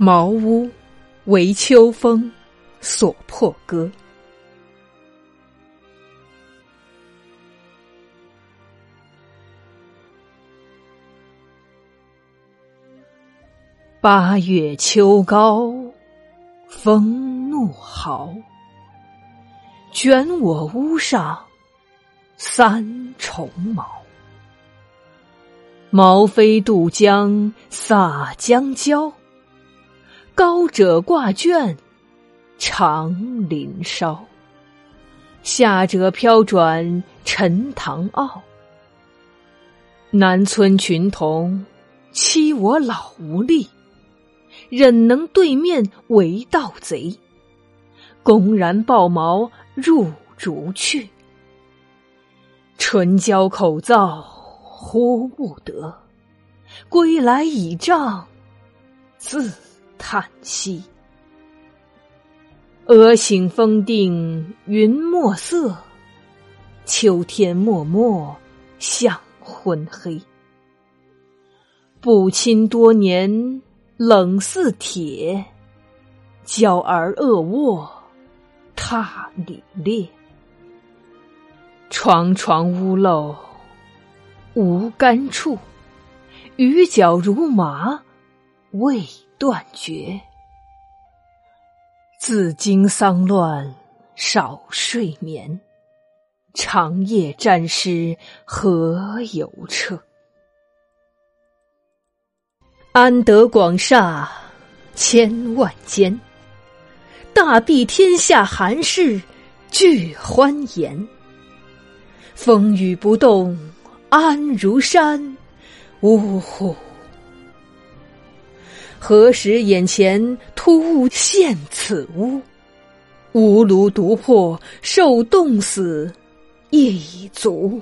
茅屋为秋风所破歌。八月秋高风怒号，卷我屋上三重茅。毛飞渡江洒江郊，高者挂卷长林梢。下者飘转沉塘坳。南村群童欺我老无力。忍能对面为盗贼，公然抱茅入竹去。唇焦口燥呼不得，归来倚杖自叹息。鹅醒风定云墨色，秋天漠漠向昏黑。不亲多年。冷似铁，娇儿恶卧踏里裂。床床屋漏无干处，雨脚如麻未断绝。自经丧乱少睡眠，长夜沾湿何由彻？安得广厦千万间，大庇天下寒士俱欢颜。风雨不动安如山，呜呼！何时眼前突兀现此屋？吾庐独破受冻死夜已足。